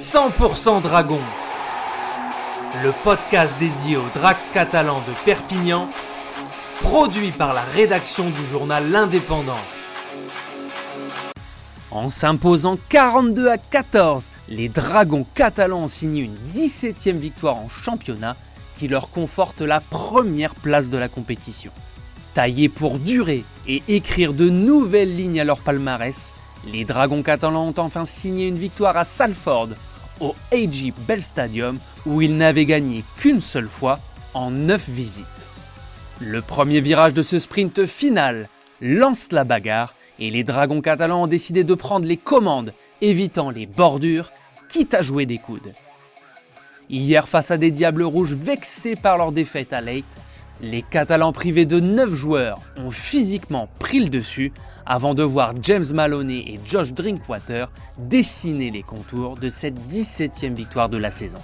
100% Dragon, le podcast dédié aux Drax catalans de Perpignan, produit par la rédaction du journal L'Indépendant. En s'imposant 42 à 14, les Dragons catalans ont signé une 17e victoire en championnat qui leur conforte la première place de la compétition. Taillés pour durer et écrire de nouvelles lignes à leur palmarès, les Dragons catalans ont enfin signé une victoire à Salford, au AG Bell Stadium, où ils n'avaient gagné qu'une seule fois en 9 visites. Le premier virage de ce sprint final lance la bagarre et les Dragons catalans ont décidé de prendre les commandes, évitant les bordures, quitte à jouer des coudes. Hier, face à des Diables Rouges vexés par leur défaite à Leyte, les Catalans privés de 9 joueurs ont physiquement pris le dessus avant de voir James Maloney et Josh Drinkwater dessiner les contours de cette 17e victoire de la saison.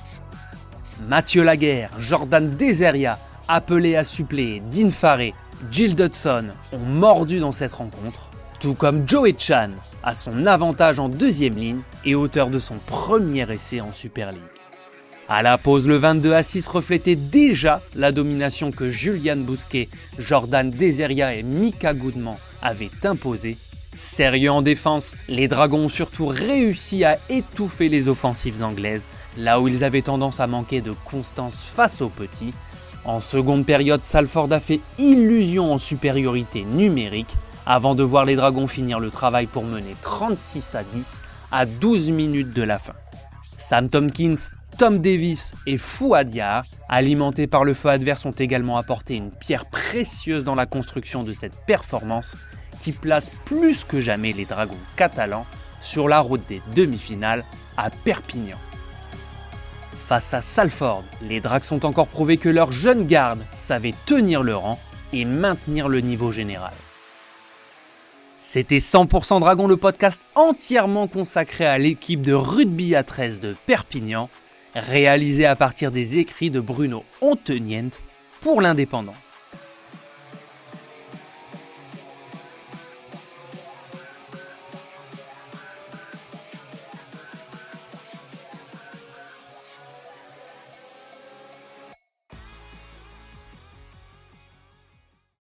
Mathieu Laguerre, Jordan Deseria, appelé à suppléer Dean Faré, Jill Dudson ont mordu dans cette rencontre, tout comme Joey Chan à son avantage en deuxième ligne et auteur de son premier essai en Super League. À la pause, le 22 à 6 reflétait déjà la domination que Julian Bousquet, Jordan Deseria et Mika Goodman avait imposé. Sérieux en défense, les Dragons ont surtout réussi à étouffer les offensives anglaises, là où ils avaient tendance à manquer de constance face aux petits. En seconde période, Salford a fait illusion en supériorité numérique, avant de voir les Dragons finir le travail pour mener 36 à 10 à 12 minutes de la fin. Sam Tompkins, Tom Davis et Fouadia, alimentés par le feu adverse, ont également apporté une pierre précieuse dans la construction de cette performance qui place plus que jamais les Dragons catalans sur la route des demi-finales à Perpignan. Face à Salford, les Dracs ont encore prouvé que leur jeune garde savait tenir le rang et maintenir le niveau général. C'était 100% Dragon, le podcast entièrement consacré à l'équipe de rugby à 13 de Perpignan, réalisé à partir des écrits de Bruno Ontenient pour l'Indépendant.